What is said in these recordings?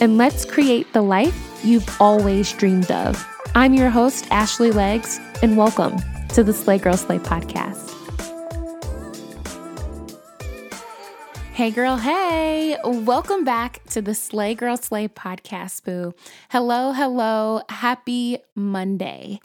and let's create the life you've always dreamed of. I'm your host, Ashley Legs, and welcome to the Slay Girl Slay podcast. Hey, girl, hey, welcome back to the Slay Girl Slay podcast, boo. Hello, hello, happy Monday.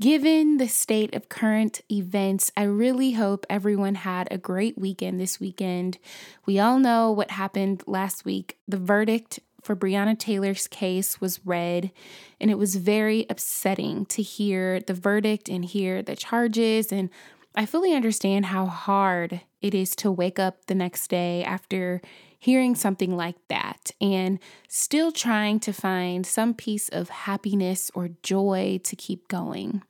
Given the state of current events, I really hope everyone had a great weekend this weekend. We all know what happened last week. The verdict for Breonna Taylor's case was read, and it was very upsetting to hear the verdict and hear the charges. And I fully understand how hard it is to wake up the next day after hearing something like that and still trying to find some piece of happiness or joy to keep going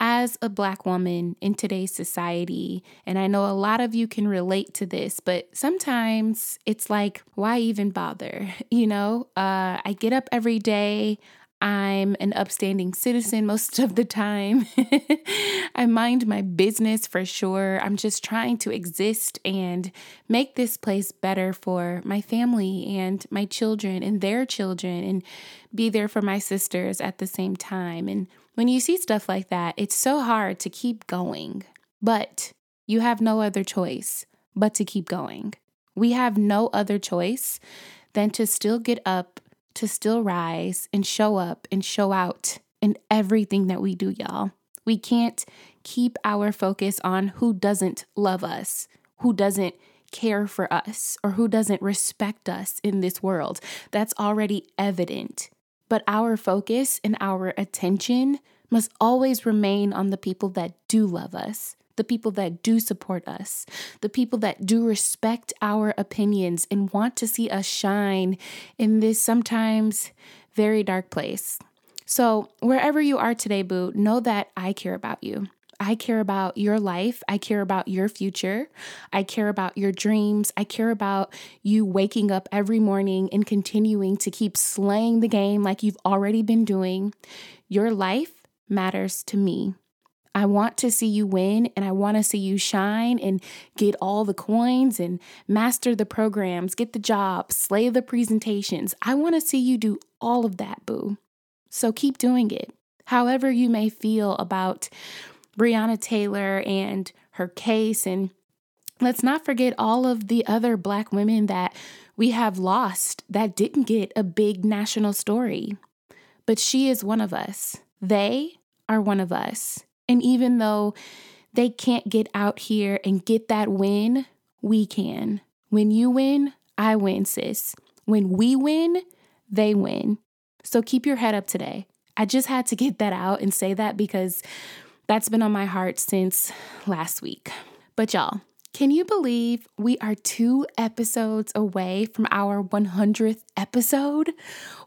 as a Black woman in today's society, and I know a lot of you can relate to this, but sometimes it's like, why even bother? You know, uh, I get up every day. I'm an upstanding citizen most of the time. I mind my business for sure. I'm just trying to exist and make this place better for my family and my children and their children and be there for my sisters at the same time. And when you see stuff like that, it's so hard to keep going, but you have no other choice but to keep going. We have no other choice than to still get up, to still rise and show up and show out in everything that we do, y'all. We can't keep our focus on who doesn't love us, who doesn't care for us, or who doesn't respect us in this world. That's already evident. But our focus and our attention must always remain on the people that do love us, the people that do support us, the people that do respect our opinions and want to see us shine in this sometimes very dark place. So, wherever you are today, Boo, know that I care about you. I care about your life. I care about your future. I care about your dreams. I care about you waking up every morning and continuing to keep slaying the game like you've already been doing. Your life matters to me. I want to see you win and I want to see you shine and get all the coins and master the programs, get the job, slay the presentations. I want to see you do all of that, boo. So keep doing it. However, you may feel about Breonna Taylor and her case. And let's not forget all of the other Black women that we have lost that didn't get a big national story. But she is one of us. They are one of us. And even though they can't get out here and get that win, we can. When you win, I win, sis. When we win, they win. So keep your head up today. I just had to get that out and say that because that's been on my heart since last week. But y'all, can you believe we are two episodes away from our 100th episode?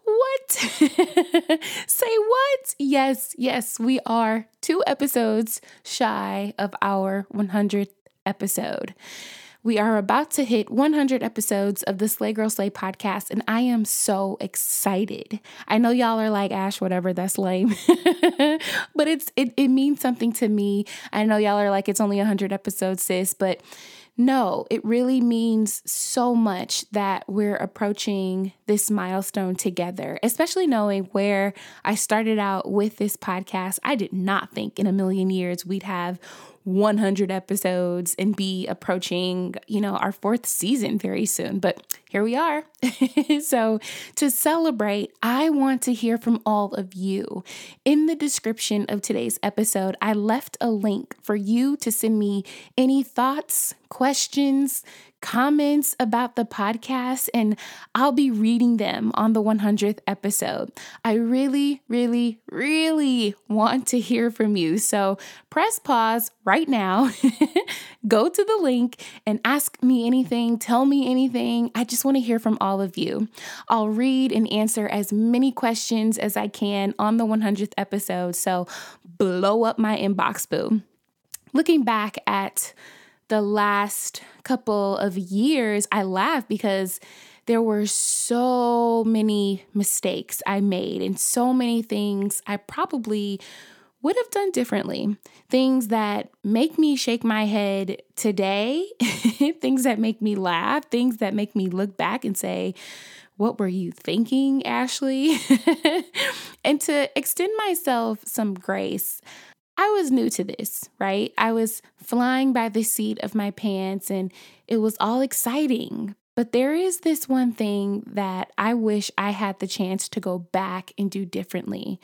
What? Say what? Yes, yes, we are two episodes shy of our 100th episode. We are about to hit 100 episodes of the Slay Girl Slay podcast, and I am so excited. I know y'all are like, Ash, whatever, that's lame. but it's it, it means something to me. I know y'all are like, it's only 100 episodes, sis, but no, it really means so much that we're approaching this milestone together, especially knowing where I started out with this podcast. I did not think in a million years we'd have 100 episodes and be approaching, you know, our fourth season very soon. But here we are. so, to celebrate, I want to hear from all of you. In the description of today's episode, I left a link for you to send me any thoughts, questions, comments about the podcast, and I'll be reading them on the 100th episode. I really, really, really want to hear from you. So press pause right now, go to the link, and ask me anything, tell me anything. I just want to hear from all of you. I'll read and answer as many questions as I can on the 100th episode. So blow up my inbox, boo. Looking back at the last couple of years, I laugh because there were so many mistakes I made and so many things I probably would have done differently. Things that make me shake my head today, things that make me laugh, things that make me look back and say, What were you thinking, Ashley? and to extend myself some grace. I was new to this, right? I was flying by the seat of my pants and it was all exciting. But there is this one thing that I wish I had the chance to go back and do differently.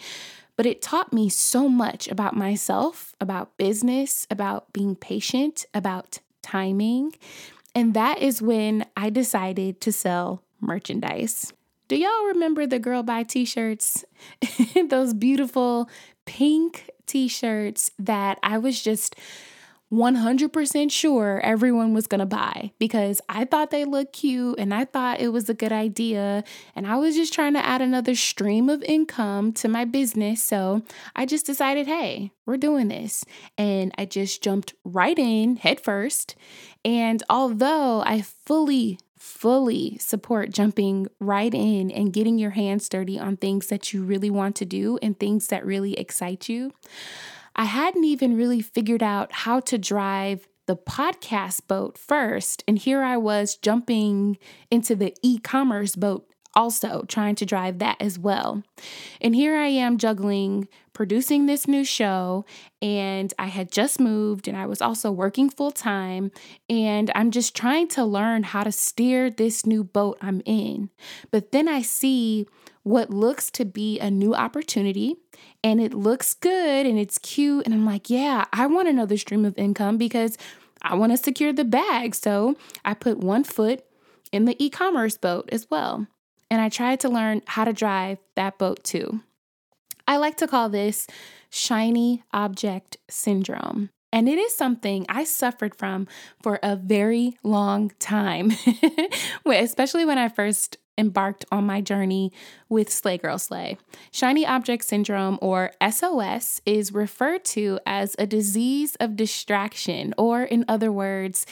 But it taught me so much about myself, about business, about being patient, about timing. And that is when I decided to sell merchandise. Do y'all remember the Girl Bye t shirts? Those beautiful pink t shirts that I was just 100% sure everyone was going to buy because I thought they looked cute and I thought it was a good idea. And I was just trying to add another stream of income to my business. So I just decided, hey, we're doing this. And I just jumped right in head first. And although I fully fully support jumping right in and getting your hands dirty on things that you really want to do and things that really excite you. I hadn't even really figured out how to drive the podcast boat first. And here I was jumping into the e commerce boat also trying to drive that as well. And here I am juggling producing this new show, and I had just moved and I was also working full time. And I'm just trying to learn how to steer this new boat I'm in. But then I see what looks to be a new opportunity and it looks good and it's cute. And I'm like, yeah, I want another stream of income because I want to secure the bag. So I put one foot in the e commerce boat as well and I tried to learn how to drive that boat too. I like to call this shiny object syndrome. And it is something I suffered from for a very long time, especially when I first embarked on my journey with Slay Girl Slay. Shiny object syndrome, or SOS, is referred to as a disease of distraction, or in other words,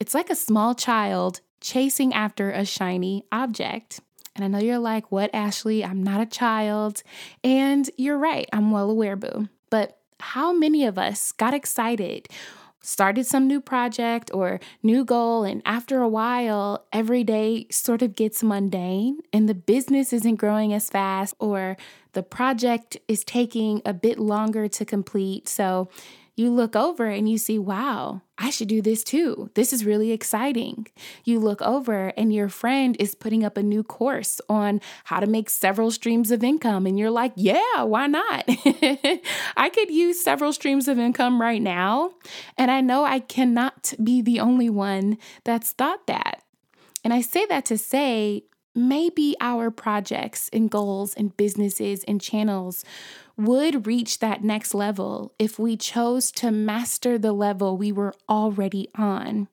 it's like a small child chasing after a shiny object. And I know you're like, what, Ashley? I'm not a child. And you're right, I'm well aware, boo. But how many of us got excited, started some new project or new goal, and after a while, every day sort of gets mundane and the business isn't growing as fast or the project is taking a bit longer to complete? So you look over and you see, wow, I should do this too. This is really exciting. You look over and your friend is putting up a new course on how to make several streams of income. And you're like, yeah, why not? I could use several streams of income right now. And I know I cannot be the only one that's thought that. And I say that to say, maybe our projects and goals and businesses and channels would reach that next level if we chose to master the level we were already on.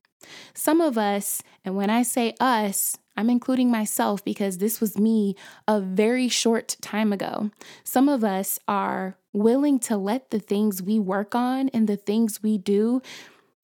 Some of us, and when I say us, I'm including myself because this was me a very short time ago. Some of us are willing to let the things we work on and the things we do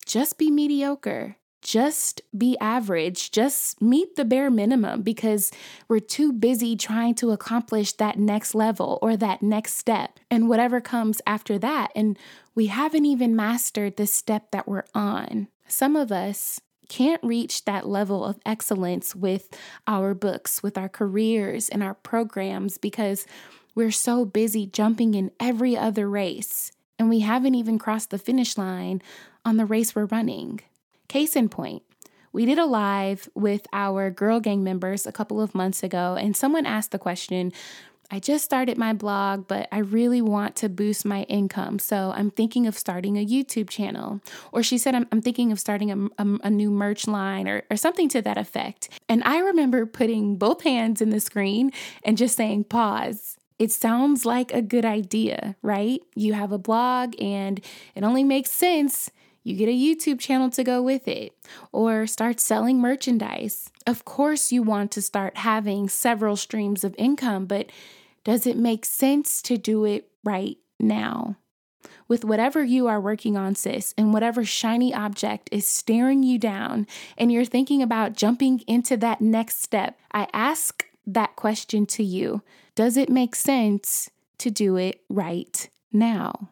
just be mediocre just be average, just meet the bare minimum because we're too busy trying to accomplish that next level or that next step and whatever comes after that. And we haven't even mastered the step that we're on. Some of us can't reach that level of excellence with our books, with our careers, and our programs because we're so busy jumping in every other race and we haven't even crossed the finish line on the race we're running. Case in point, we did a live with our girl gang members a couple of months ago, and someone asked the question I just started my blog, but I really want to boost my income. So I'm thinking of starting a YouTube channel. Or she said, I'm, I'm thinking of starting a, a, a new merch line or, or something to that effect. And I remember putting both hands in the screen and just saying, pause. It sounds like a good idea, right? You have a blog and it only makes sense you get a YouTube channel to go with it, or start selling merchandise. Of course, you want to start having several streams of income, but does it make sense to do it right now? With whatever you are working on, sis, and whatever shiny object is staring you down, and you're thinking about jumping into that next step, I ask that question to you Does it make sense to do it right now?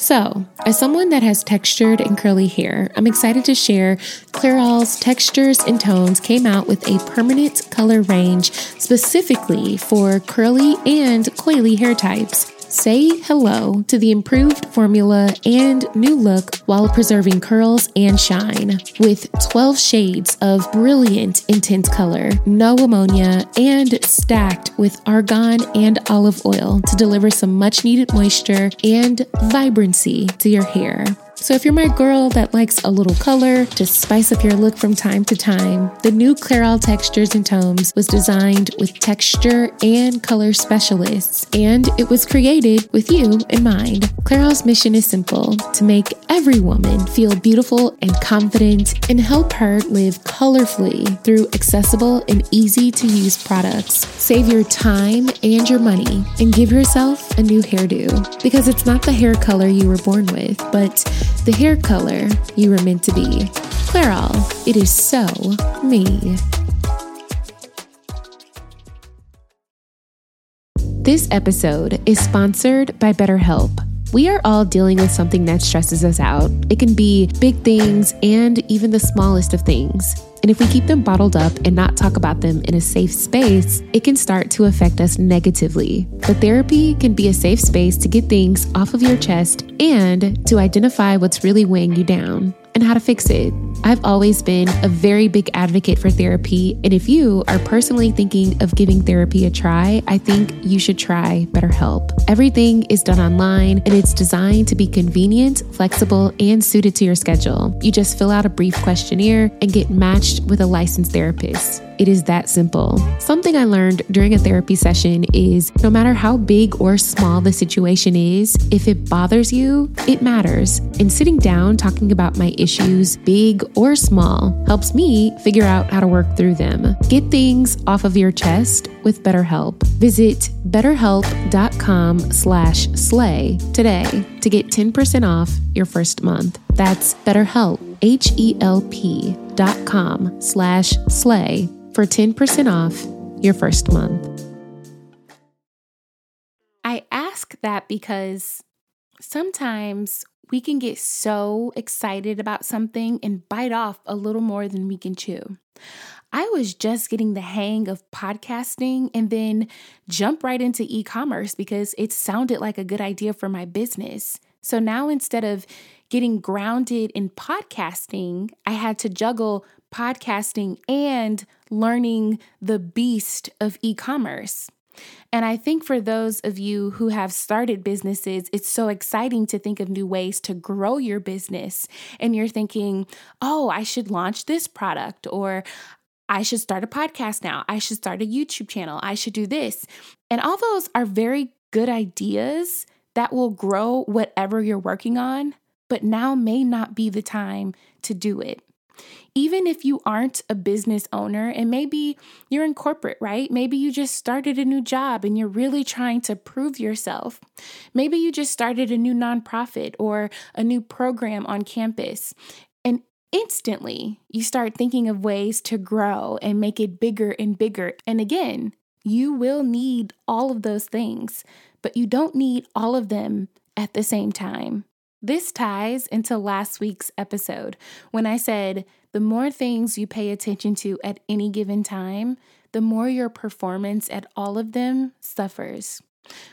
So, as someone that has textured and curly hair, I'm excited to share Clairol's Textures and Tones came out with a permanent color range specifically for curly and coily hair types. Say hello to the improved formula and new look while preserving curls and shine. With 12 shades of brilliant intense color, no ammonia, and stacked with argan and olive oil to deliver some much needed moisture and vibrancy to your hair. So, if you're my girl that likes a little color to spice up your look from time to time, the new Clairol Textures and Tones was designed with texture and color specialists, and it was created with you in mind. Clairol's mission is simple to make every woman feel beautiful and confident and help her live colorfully through accessible and easy to use products. Save your time and your money and give yourself a new hairdo because it's not the hair color you were born with, but the hair color you were meant to be. Clairol, it is so me. This episode is sponsored by BetterHelp. We are all dealing with something that stresses us out. It can be big things and even the smallest of things. And if we keep them bottled up and not talk about them in a safe space, it can start to affect us negatively. But therapy can be a safe space to get things off of your chest and to identify what's really weighing you down and how to fix it. I've always been a very big advocate for therapy, and if you are personally thinking of giving therapy a try, I think you should try BetterHelp. Everything is done online and it's designed to be convenient, flexible, and suited to your schedule. You just fill out a brief questionnaire and get matched with a licensed therapist. It is that simple. Something I learned during a therapy session is no matter how big or small the situation is, if it bothers you, it matters. And sitting down talking about my issues, big or small, helps me figure out how to work through them. Get things off of your chest with BetterHelp. Visit betterhelp.com slash slay today to get 10% off your first month. That's BetterHelp, H-E-L-P dot com slash slay for 10% off your first month. I ask that because sometimes we can get so excited about something and bite off a little more than we can chew. I was just getting the hang of podcasting and then jump right into e commerce because it sounded like a good idea for my business. So now instead of getting grounded in podcasting, I had to juggle podcasting and learning the beast of e commerce. And I think for those of you who have started businesses, it's so exciting to think of new ways to grow your business. And you're thinking, oh, I should launch this product, or I should start a podcast now. I should start a YouTube channel. I should do this. And all those are very good ideas that will grow whatever you're working on, but now may not be the time to do it even if you aren't a business owner and maybe you're in corporate, right? Maybe you just started a new job and you're really trying to prove yourself. Maybe you just started a new nonprofit or a new program on campus. And instantly you start thinking of ways to grow and make it bigger and bigger. And again, you will need all of those things, but you don't need all of them at the same time. This ties into last week's episode when I said the more things you pay attention to at any given time, the more your performance at all of them suffers.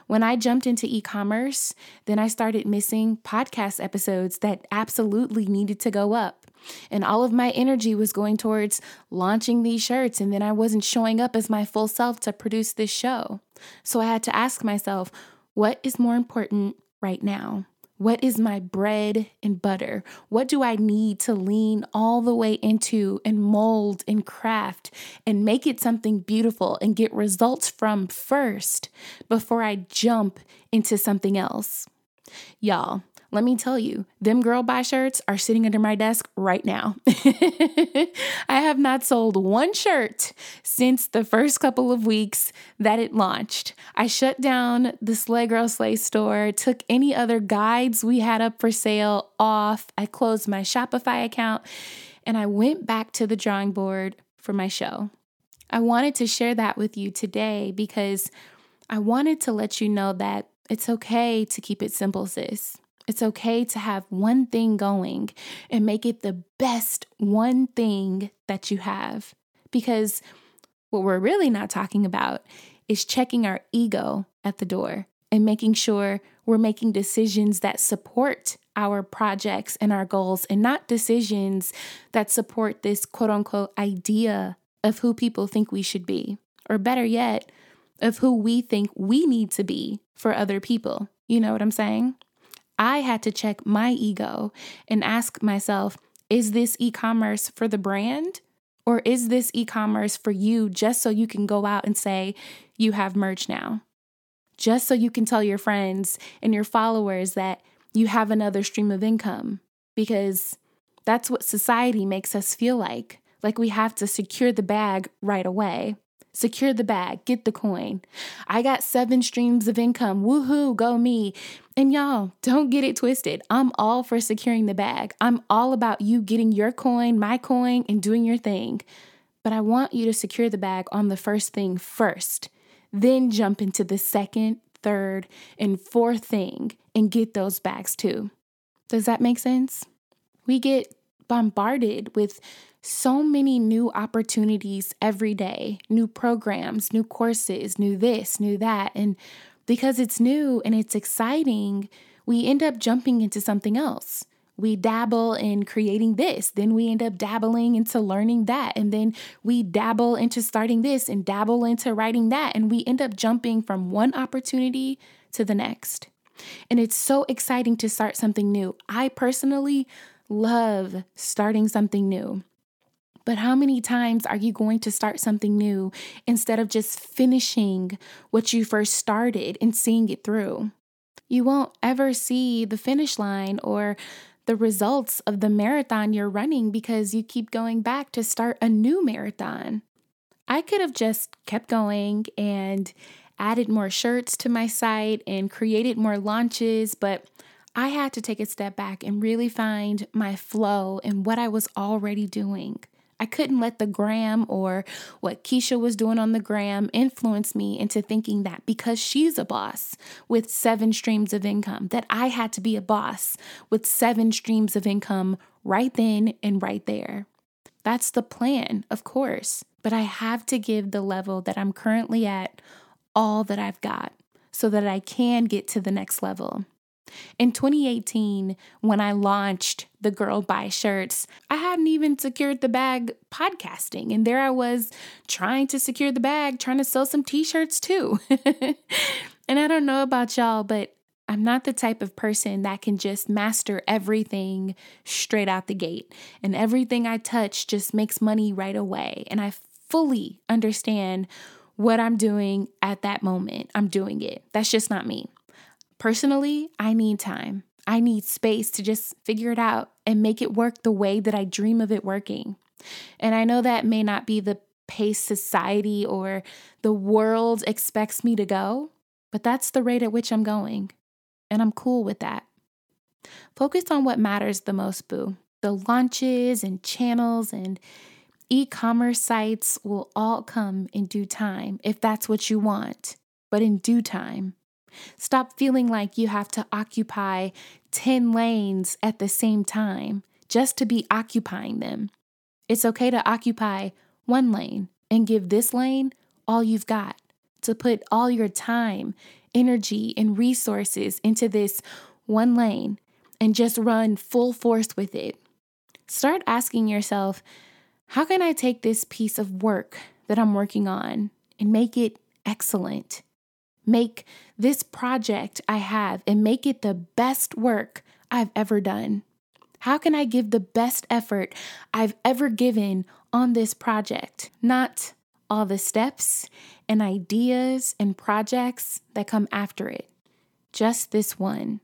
When I jumped into e commerce, then I started missing podcast episodes that absolutely needed to go up. And all of my energy was going towards launching these shirts. And then I wasn't showing up as my full self to produce this show. So I had to ask myself, what is more important right now? What is my bread and butter? What do I need to lean all the way into and mold and craft and make it something beautiful and get results from first before I jump into something else? Y'all, let me tell you, them girl bye shirts are sitting under my desk right now. I have not sold one shirt since the first couple of weeks that it launched. I shut down the Slay Girl Slay store, took any other guides we had up for sale off. I closed my Shopify account and I went back to the drawing board for my show. I wanted to share that with you today because I wanted to let you know that it's okay to keep it simple, sis. It's okay to have one thing going and make it the best one thing that you have. Because what we're really not talking about is checking our ego at the door and making sure we're making decisions that support our projects and our goals and not decisions that support this quote unquote idea of who people think we should be, or better yet, of who we think we need to be for other people. You know what I'm saying? I had to check my ego and ask myself is this e commerce for the brand? Or is this e commerce for you just so you can go out and say you have merch now? Just so you can tell your friends and your followers that you have another stream of income? Because that's what society makes us feel like. Like we have to secure the bag right away. Secure the bag, get the coin. I got seven streams of income. Woohoo, go me. And y'all, don't get it twisted. I'm all for securing the bag. I'm all about you getting your coin, my coin, and doing your thing. But I want you to secure the bag on the first thing first, then jump into the second, third, and fourth thing and get those bags too. Does that make sense? We get bombarded with so many new opportunities every day new programs, new courses, new this, new that. And because it's new and it's exciting, we end up jumping into something else. We dabble in creating this, then we end up dabbling into learning that, and then we dabble into starting this and dabble into writing that, and we end up jumping from one opportunity to the next. And it's so exciting to start something new. I personally love starting something new. But how many times are you going to start something new instead of just finishing what you first started and seeing it through? You won't ever see the finish line or the results of the marathon you're running because you keep going back to start a new marathon. I could have just kept going and added more shirts to my site and created more launches, but I had to take a step back and really find my flow and what I was already doing. I couldn't let the gram or what Keisha was doing on the gram influence me into thinking that because she's a boss with seven streams of income, that I had to be a boss with seven streams of income right then and right there. That's the plan, of course, but I have to give the level that I'm currently at all that I've got so that I can get to the next level. In 2018, when I launched the Girl Bye shirts, I hadn't even secured the bag podcasting. And there I was trying to secure the bag, trying to sell some t shirts too. and I don't know about y'all, but I'm not the type of person that can just master everything straight out the gate. And everything I touch just makes money right away. And I fully understand what I'm doing at that moment. I'm doing it. That's just not me. Personally, I need time. I need space to just figure it out and make it work the way that I dream of it working. And I know that may not be the pace society or the world expects me to go, but that's the rate at which I'm going. And I'm cool with that. Focus on what matters the most, boo. The launches and channels and e commerce sites will all come in due time if that's what you want, but in due time. Stop feeling like you have to occupy 10 lanes at the same time just to be occupying them. It's okay to occupy one lane and give this lane all you've got, to put all your time, energy, and resources into this one lane and just run full force with it. start asking yourself, how can I take this piece of work that I'm working on and make it excellent? Make this project I have and make it the best work I've ever done. How can I give the best effort I've ever given on this project? Not all the steps and ideas and projects that come after it, just this one.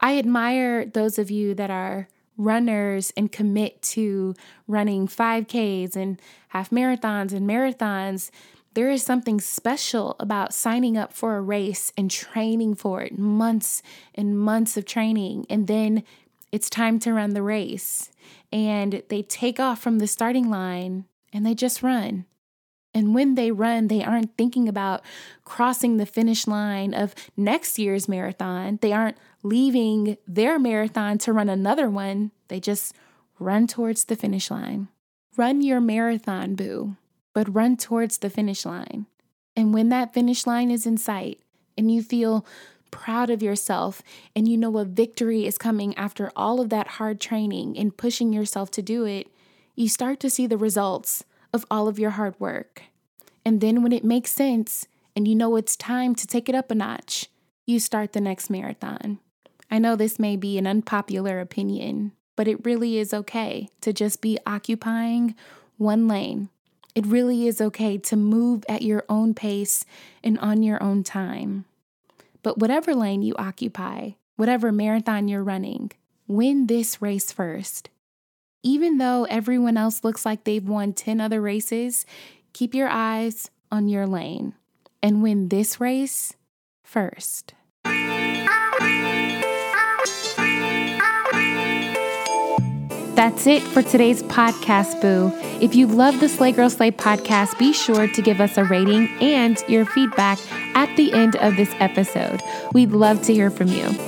I admire those of you that are runners and commit to running 5Ks and half marathons and marathons. There is something special about signing up for a race and training for it, months and months of training, and then it's time to run the race. And they take off from the starting line and they just run. And when they run, they aren't thinking about crossing the finish line of next year's marathon. They aren't leaving their marathon to run another one. They just run towards the finish line. Run your marathon, boo, but run towards the finish line. And when that finish line is in sight and you feel proud of yourself and you know a victory is coming after all of that hard training and pushing yourself to do it, you start to see the results of all of your hard work. And then when it makes sense and you know it's time to take it up a notch, you start the next marathon. I know this may be an unpopular opinion, but it really is okay to just be occupying one lane. It really is okay to move at your own pace and on your own time. But whatever lane you occupy, whatever marathon you're running, win this race first. Even though everyone else looks like they've won 10 other races, keep your eyes on your lane and win this race first. That's it for today's podcast, Boo. If you love the Slay Girl Slay podcast, be sure to give us a rating and your feedback at the end of this episode. We'd love to hear from you.